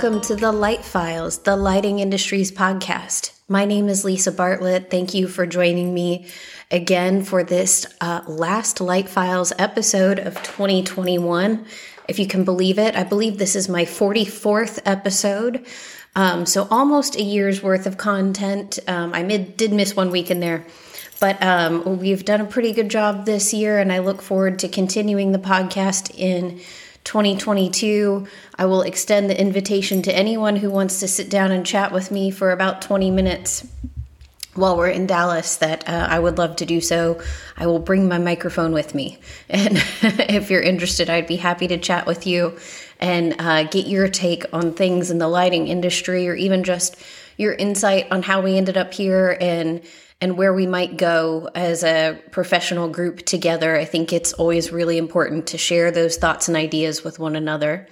welcome to the Light Files, the lighting industry's podcast. My name is Lisa Bartlett. Thank you for joining me again for this uh, last Light Files episode of 2021. If you can believe it, I believe this is my 44th episode. Um, so almost a year's worth of content. Um, I mid, did miss one week in there, but um, we've done a pretty good job this year, and I look forward to continuing the podcast in 2022. I will extend the invitation to anyone who wants to sit down and chat with me for about 20 minutes while we're in Dallas that uh, I would love to do so. I will bring my microphone with me. And if you're interested, I'd be happy to chat with you and uh, get your take on things in the lighting industry or even just your insight on how we ended up here and and where we might go as a professional group together. I think it's always really important to share those thoughts and ideas with one another.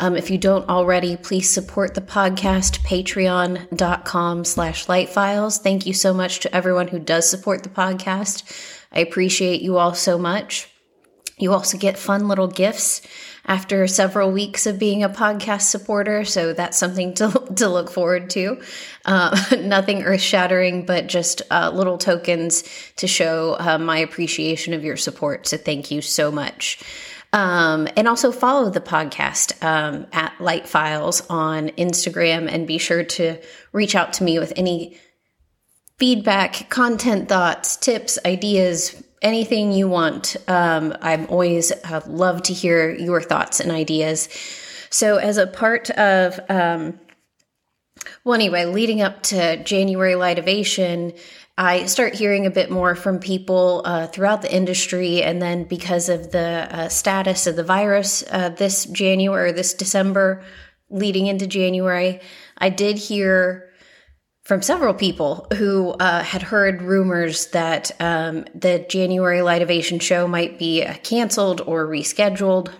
Um, if you don't already, please support the podcast, patreon.com slash lightfiles. Thank you so much to everyone who does support the podcast. I appreciate you all so much. You also get fun little gifts after several weeks of being a podcast supporter. So that's something to, to look forward to. Uh, nothing earth shattering, but just uh, little tokens to show uh, my appreciation of your support. So thank you so much. Um, and also follow the podcast um, at Light Files on Instagram and be sure to reach out to me with any feedback, content thoughts, tips, ideas, anything you want. Um, I'm always uh, love to hear your thoughts and ideas. So, as a part of, um, well, anyway, leading up to January Lightovation, I start hearing a bit more from people uh, throughout the industry, and then because of the uh, status of the virus uh, this January, this December, leading into January, I did hear from several people who uh, had heard rumors that um, the January Lightovation show might be uh, canceled or rescheduled.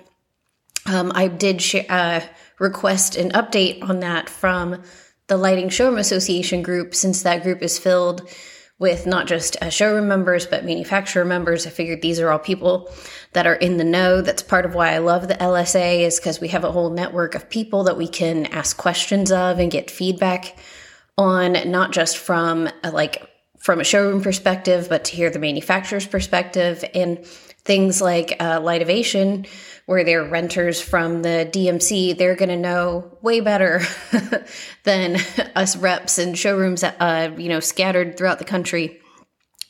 Um, I did sh- uh, request an update on that from the Lighting Showroom Association group, since that group is filled with not just uh, showroom members, but manufacturer members. I figured these are all people that are in the know. That's part of why I love the LSA, is because we have a whole network of people that we can ask questions of and get feedback on not just from a, like from a showroom perspective, but to hear the manufacturer's perspective and things like uh, Lightovation, where they're renters from the DMC, they're going to know way better than us reps and showrooms, uh, you know, scattered throughout the country.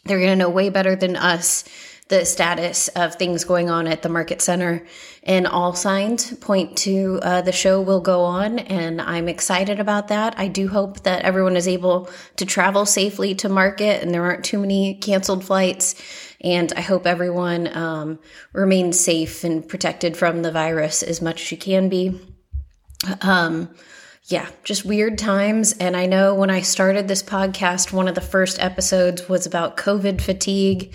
They're going to know way better than us the status of things going on at the market center and all signs point to uh, the show will go on and i'm excited about that i do hope that everyone is able to travel safely to market and there aren't too many canceled flights and i hope everyone um, remains safe and protected from the virus as much as you can be um, yeah, just weird times. And I know when I started this podcast, one of the first episodes was about COVID fatigue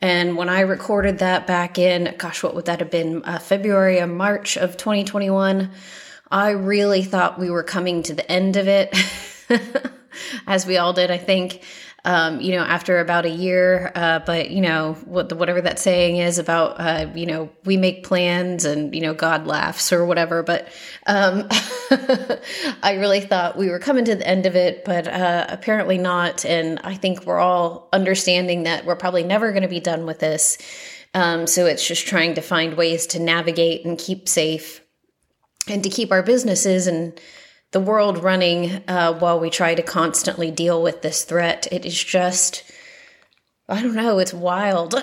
and when I recorded that back in, gosh, what would that have been? Uh, February or March of 2021, I really thought we were coming to the end of it, as we all did, I think um, you know, after about a year. Uh, but you know, what whatever that saying is about, uh, you know, we make plans and you know, God laughs or whatever. But um, I really thought we were coming to the end of it, but uh, apparently not. And I think we're all understanding that we're probably never going to be done with this. Um, so it's just trying to find ways to navigate and keep safe and to keep our businesses and the world running uh, while we try to constantly deal with this threat. It is just, I don't know, it's wild.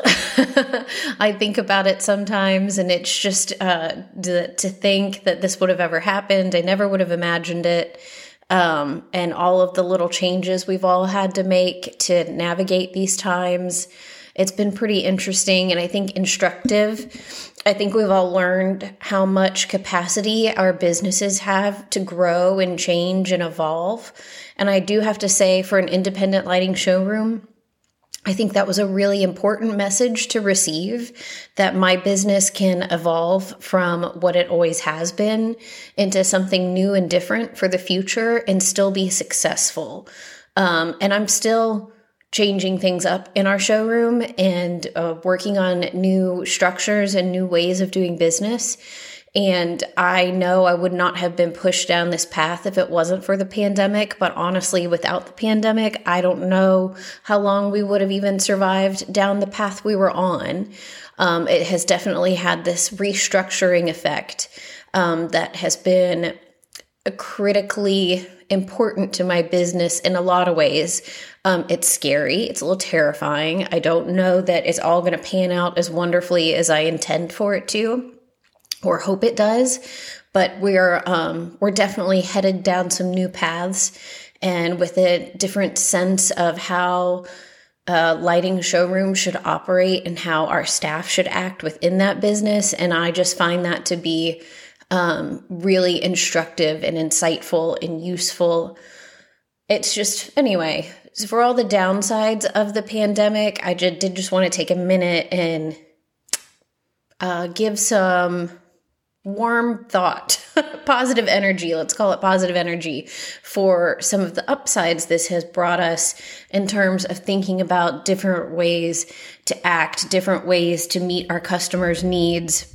I think about it sometimes, and it's just uh, to, to, think that this would have ever happened. I never would have imagined it. Um, and all of the little changes we've all had to make to navigate these times. It's been pretty interesting and I think instructive. I think we've all learned how much capacity our businesses have to grow and change and evolve. And I do have to say, for an independent lighting showroom, I think that was a really important message to receive that my business can evolve from what it always has been into something new and different for the future and still be successful. Um, and I'm still changing things up in our showroom and uh, working on new structures and new ways of doing business. And I know I would not have been pushed down this path if it wasn't for the pandemic. But honestly, without the pandemic, I don't know how long we would have even survived down the path we were on. Um, it has definitely had this restructuring effect um, that has been critically important to my business in a lot of ways. Um, it's scary. It's a little terrifying. I don't know that it's all going to pan out as wonderfully as I intend for it to or hope it does. But we're um, we're definitely headed down some new paths, and with a different sense of how a lighting showroom should operate and how our staff should act within that business. And I just find that to be um, really instructive and insightful and useful. It's just anyway. so For all the downsides of the pandemic, I just did just want to take a minute and uh, give some warm thought, positive energy, let's call it positive energy, for some of the upsides this has brought us in terms of thinking about different ways to act, different ways to meet our customers' needs.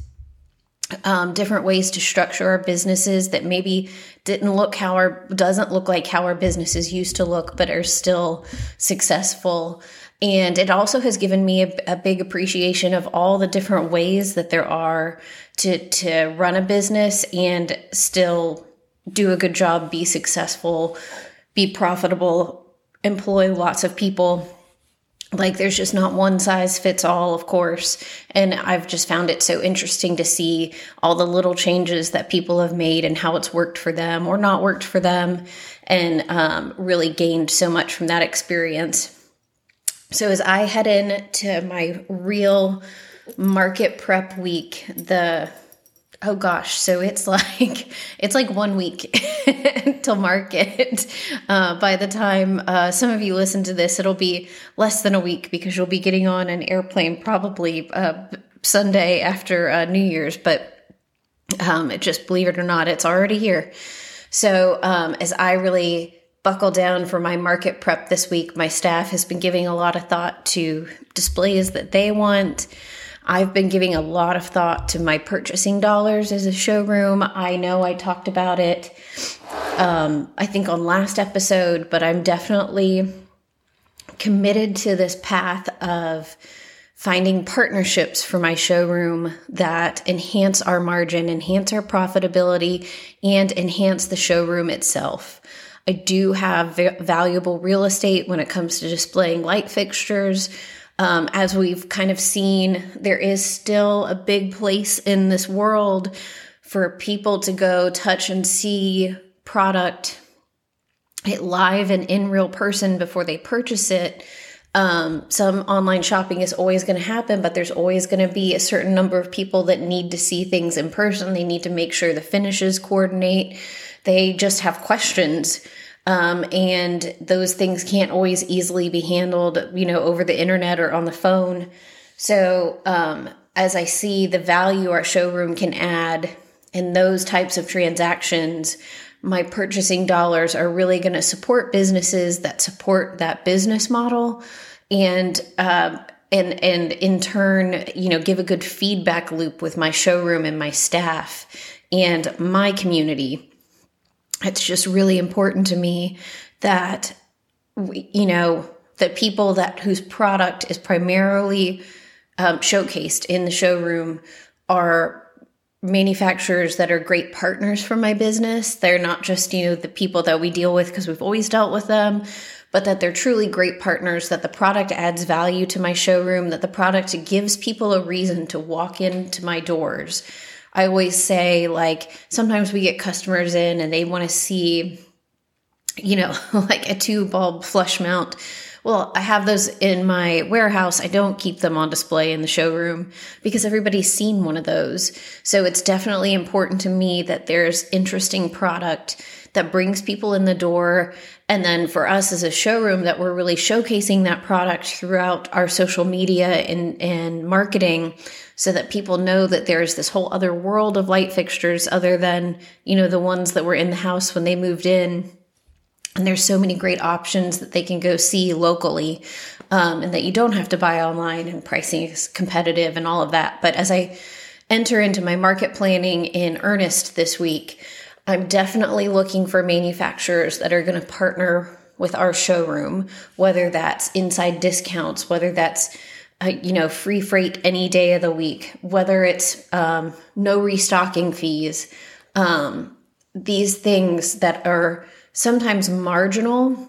Um, different ways to structure our businesses that maybe didn't look how our doesn't look like how our businesses used to look, but are still successful. And it also has given me a, a, big appreciation of all the different ways that there are to to run a business and still do a good job, be successful, be profitable, employ lots of people. Like there's just not one size fits all, of course. And I've just found it so interesting to see all the little changes that people have made and how it's worked for them or not worked for them, and um, really gained so much from that experience. So as I head into my real market prep week, the oh gosh, so it's like it's like one week till market. Uh, by the time uh, some of you listen to this, it'll be less than a week because you'll be getting on an airplane probably uh, Sunday after uh, New Year's. But um, just believe it or not, it's already here. So um, as I really buckle down for my market prep this week, my staff has been giving a lot of thought to displays that they want. I've been giving a lot of thought to my purchasing dollars as a showroom. I know I talked about it, um, I think on last episode, but I'm definitely committed to this path of finding partnerships for my showroom that enhance our margin, enhance our profitability, and enhance the showroom itself. I do have valuable real estate when it comes to displaying light fixtures. Um, as we've kind of seen, there is still a big place in this world for people to go touch and see product it live and in real person before they purchase it. Um, some online shopping is always going to happen, but there's always going to be a certain number of people that need to see things in person. They need to make sure the finishes coordinate. They just have questions. Um, and those things can't always easily be handled, you know, over the internet or on the phone. So, um, as I see the value our showroom can add in those types of transactions, my purchasing dollars are really going to support businesses that support that business model, and uh, and and in turn, you know, give a good feedback loop with my showroom and my staff and my community it's just really important to me that we, you know that people that whose product is primarily um, showcased in the showroom are manufacturers that are great partners for my business. They're not just, you know, the people that we deal with because we've always dealt with them, but that they're truly great partners, that the product adds value to my showroom, that the product gives people a reason to walk into my doors. I always say, like, sometimes we get customers in and they want to see, you know, like a two bulb flush mount. Well, I have those in my warehouse. I don't keep them on display in the showroom because everybody's seen one of those. So it's definitely important to me that there's interesting product that brings people in the door. And then for us as a showroom, that we're really showcasing that product throughout our social media and, and marketing so that people know that there's this whole other world of light fixtures other than, you know, the ones that were in the house when they moved in. And there's so many great options that they can go see locally um, and that you don't have to buy online and pricing is competitive and all of that. But as I enter into my market planning in earnest this week, I'm definitely looking for manufacturers that are going to partner with our showroom, whether that's inside discounts, whether that's uh, you know free freight any day of the week, whether it's um, no restocking fees, um, these things that are sometimes marginal,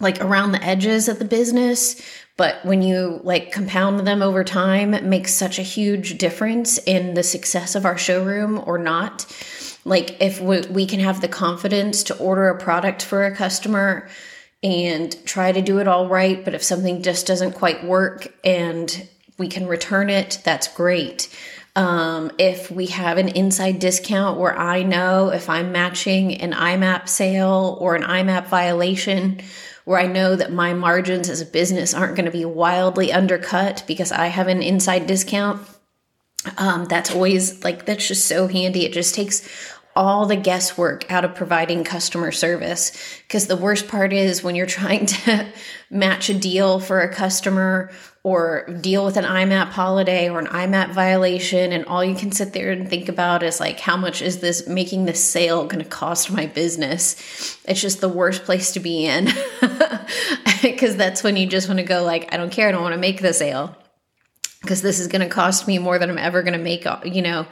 like around the edges of the business, but when you like compound them over time, it makes such a huge difference in the success of our showroom or not. Like if we, we can have the confidence to order a product for a customer and try to do it all right. But if something just doesn't quite work and we can return it, that's great. Um, if we have an inside discount where I know if I'm matching an IMAP sale or an IMAP violation, where I know that my margins as a business aren't going to be wildly undercut because I have an inside discount. Um, that's always like, that's just so handy. It just takes all the guesswork out of providing customer service. Because the worst part is when you're trying to match a deal for a customer or deal with an IMAP holiday or an IMAP violation, and all you can sit there and think about is like, how much is this making this sale going to cost my business? It's just the worst place to be in. Because that's when you just want to go, like, I don't care, I don't want to make the sale because this is going to cost me more than I'm ever going to make, uh, you know,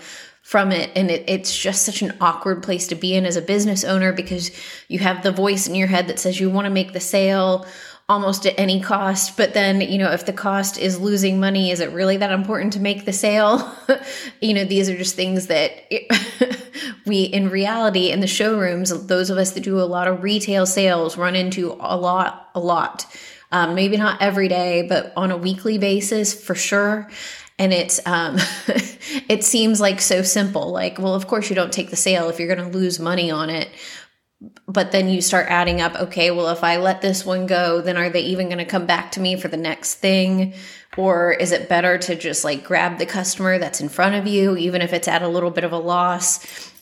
from it. And it, it's just such an awkward place to be in as a business owner because you have the voice in your head that says you want to make the sale almost at any cost. But then you know if the cost is losing money is it really that important to make the sale? You know these are just things that we in reality in the showrooms those of us that do a lot of retail sales run into a lot a lot. Um, maybe not every day but on a weekly basis for sure and it's um it seems like so simple like well of course you don't take the sale if you're going to lose money on it. But then you start adding up okay well if i let this one go then are they even going to come back to me for the next thing? Or is it better to just like grab the customer that's in front of you even if it's at a little bit of a loss?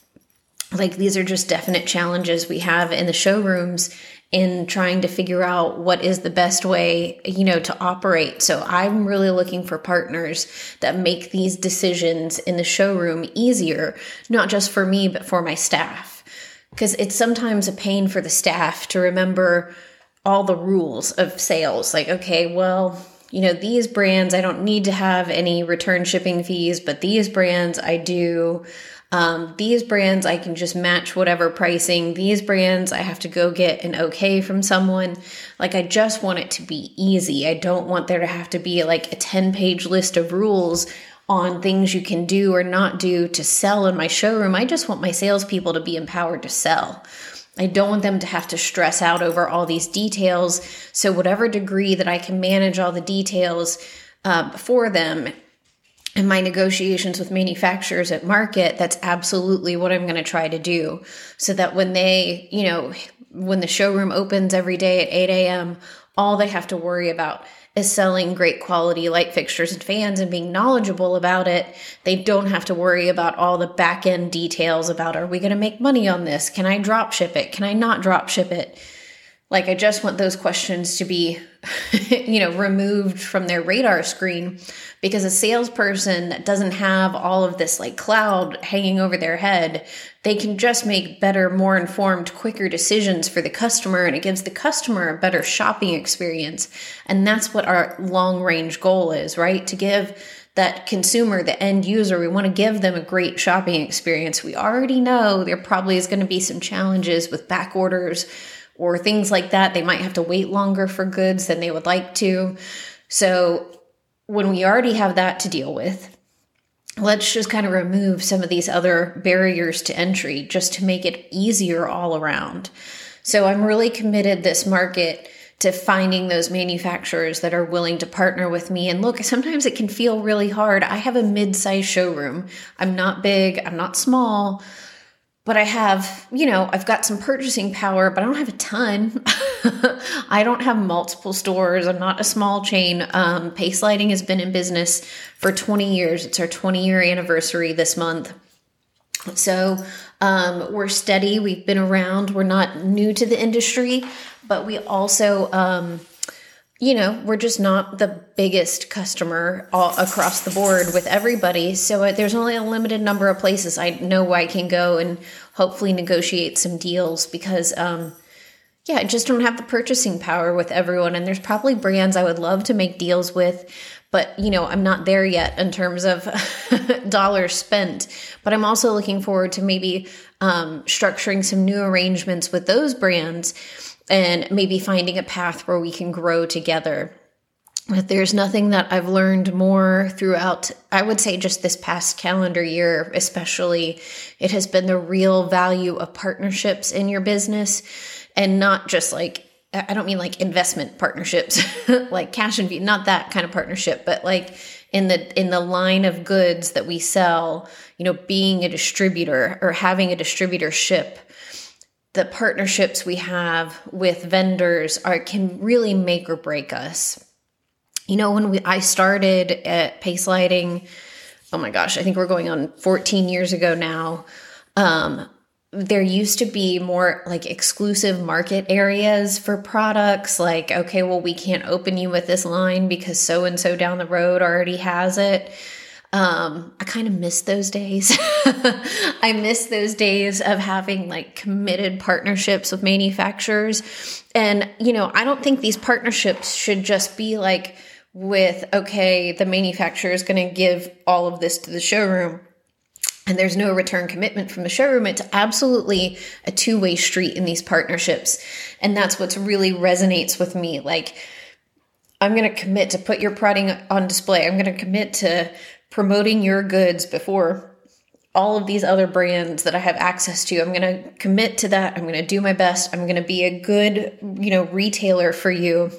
Like these are just definite challenges we have in the showrooms in trying to figure out what is the best way, you know, to operate. So I'm really looking for partners that make these decisions in the showroom easier, not just for me, but for my staff. Because it's sometimes a pain for the staff to remember all the rules of sales. Like, okay, well, you know, these brands, I don't need to have any return shipping fees, but these brands I do. Um, these brands, I can just match whatever pricing. These brands, I have to go get an okay from someone. Like, I just want it to be easy. I don't want there to have to be like a 10 page list of rules on things you can do or not do to sell in my showroom. I just want my salespeople to be empowered to sell. I don't want them to have to stress out over all these details. So, whatever degree that I can manage all the details uh, for them in my negotiations with manufacturers at market, that's absolutely what I'm going to try to do. So that when they, you know, when the showroom opens every day at 8 a.m., all they have to worry about is selling great quality light fixtures and fans and being knowledgeable about it. They don't have to worry about all the back end details about are we going to make money on this? Can I drop ship it? Can I not drop ship it? Like, I just want those questions to be, you know, removed from their radar screen because a salesperson that doesn't have all of this like cloud hanging over their head, they can just make better, more informed, quicker decisions for the customer and it gives the customer a better shopping experience. And that's what our long range goal is, right? To give that consumer, the end user, we want to give them a great shopping experience. We already know there probably is going to be some challenges with back orders or things like that. They might have to wait longer for goods than they would like to. So, when we already have that to deal with, let's just kind of remove some of these other barriers to entry just to make it easier all around. So, I'm really committed this market to finding those manufacturers that are willing to partner with me. And look, sometimes it can feel really hard. I have a mid sized showroom. I'm not big, I'm not small, but I have, you know, I've got some purchasing power, but I don't have a ton. I don't have multiple stores. I'm not a small chain. Um, Pace Lighting has been in business for 20 years. It's our 20 year anniversary this month. So um, we're steady. We've been around. We're not new to the industry, but we also, um, you know, we're just not the biggest customer all across the board with everybody. So uh, there's only a limited number of places I know I can go and hopefully negotiate some deals because, um, yeah, I just don't have the purchasing power with everyone. And there's probably brands I would love to make deals with, but you know, I'm not there yet in terms of dollars spent. But I'm also looking forward to maybe um, structuring some new arrangements with those brands and maybe finding a path where we can grow together. But there's nothing that I've learned more throughout, I would say, just this past calendar year, especially. It has been the real value of partnerships in your business and not just like, I don't mean like investment partnerships, like cash and not that kind of partnership, but like in the in the line of goods that we sell, you know, being a distributor or having a distributor ship the partnerships we have with vendors are can really make or break us. You know, when we I started at Pace Lighting, oh my gosh, I think we're going on 14 years ago now. Um, there used to be more like exclusive market areas for products like okay well we can't open you with this line because so and so down the road already has it um, I kind of miss those days. I miss those days of having like committed partnerships with manufacturers. And, you know, I don't think these partnerships should just be like with, okay, the manufacturer is going to give all of this to the showroom and there's no return commitment from the showroom. It's absolutely a two way street in these partnerships. And that's what really resonates with me. Like, I'm going to commit to put your product on display. I'm going to commit to promoting your goods before all of these other brands that I have access to. I'm going to commit to that. I'm going to do my best. I'm going to be a good, you know, retailer for you.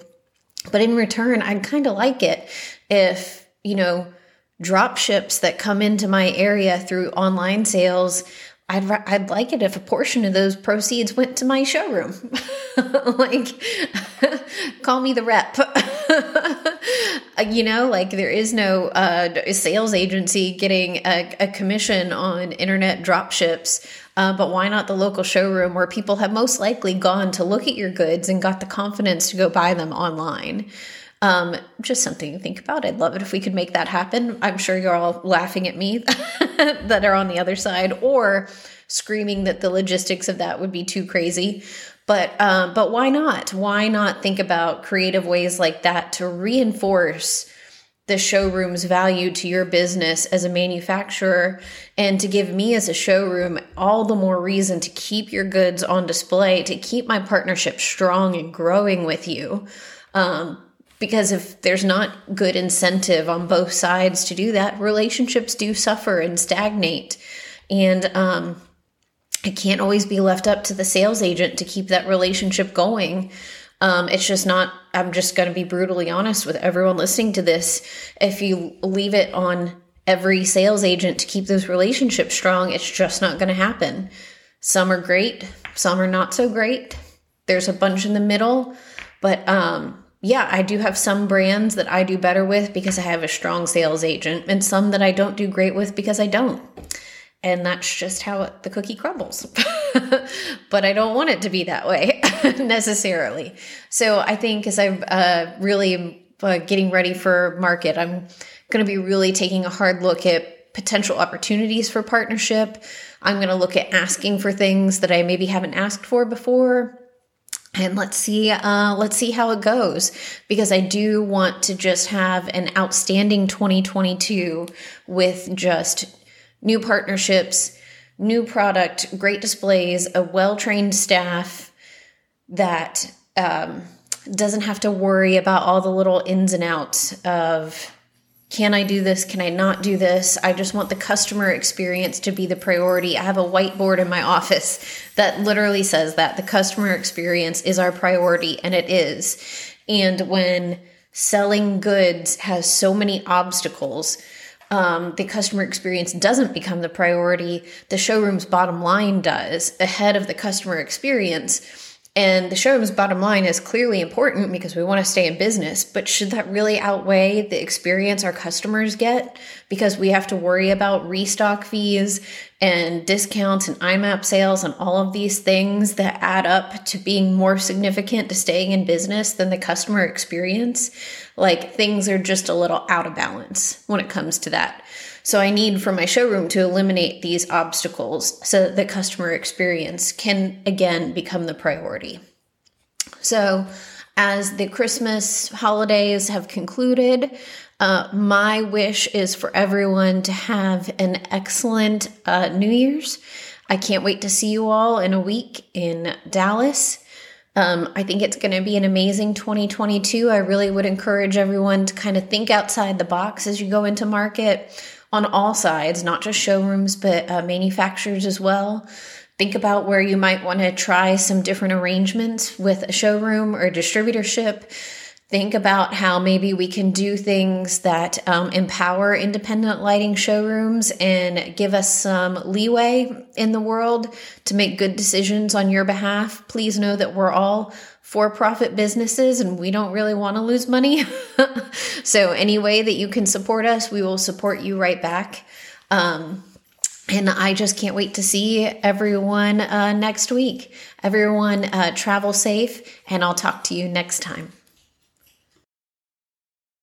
But in return, I'd kind of like it if, you know, drop ships that come into my area through online sales I'd I'd like it if a portion of those proceeds went to my showroom. like call me the rep. you know, like there is no uh, sales agency getting a, a, commission on internet drop ships. Uh, but why not the local showroom where people have most likely gone to look at your goods and got the confidence to go buy them online? Um, just something to think about. I'd love it if we could make that happen. I'm sure you're all laughing at me that are on the other side or screaming that the logistics of that would be too crazy. But um, but why not? Why not think about creative ways like that to reinforce the showroom's value to your business as a manufacturer and to give me as a showroom all the more reason to keep your goods on display, to keep my partnership strong and growing with you. Um, because if there's not good incentive on both sides to do that, relationships do suffer and stagnate. And um, it can't always be left up to the sales agent to keep that relationship going. Um, it's just not, I'm just going to be brutally honest with everyone listening to this. If you leave it on every sales agent to keep those relationships strong, it's just not going to happen. Some are great, some are not so great. There's a bunch in the middle, but um, yeah, I do have some brands that I do better with because I have a strong sales agent, and some that I don't do great with because I don't. And that's just how the cookie crumbles. but I don't want it to be that way necessarily. So I think as I'm uh, really uh, getting ready for market, I'm going to be really taking a hard look at potential opportunities for partnership. I'm going to look at asking for things that I maybe haven't asked for before and let's see uh, let's see how it goes because i do want to just have an outstanding 2022 with just new partnerships new product great displays a well-trained staff that um, doesn't have to worry about all the little ins and outs of can I do this? Can I not do this? I just want the customer experience to be the priority. I have a whiteboard in my office that literally says that the customer experience is our priority, and it is. And when selling goods has so many obstacles, um, the customer experience doesn't become the priority. The showroom's bottom line does ahead of the customer experience. And the showroom's bottom line is clearly important because we want to stay in business, but should that really outweigh the experience our customers get? Because we have to worry about restock fees and discounts and IMAP sales and all of these things that add up to being more significant to staying in business than the customer experience. Like things are just a little out of balance when it comes to that. So I need for my showroom to eliminate these obstacles so that the customer experience can again become the priority. So as the Christmas holidays have concluded, uh, my wish is for everyone to have an excellent uh, New Year's. I can't wait to see you all in a week in Dallas. Um, I think it's going to be an amazing 2022. I really would encourage everyone to kind of think outside the box as you go into market on all sides, not just showrooms, but uh, manufacturers as well. Think about where you might want to try some different arrangements with a showroom or a distributorship. Think about how maybe we can do things that um, empower independent lighting showrooms and give us some leeway in the world to make good decisions on your behalf. Please know that we're all for profit businesses and we don't really want to lose money. so, any way that you can support us, we will support you right back. Um, and I just can't wait to see everyone uh, next week. Everyone, uh, travel safe, and I'll talk to you next time.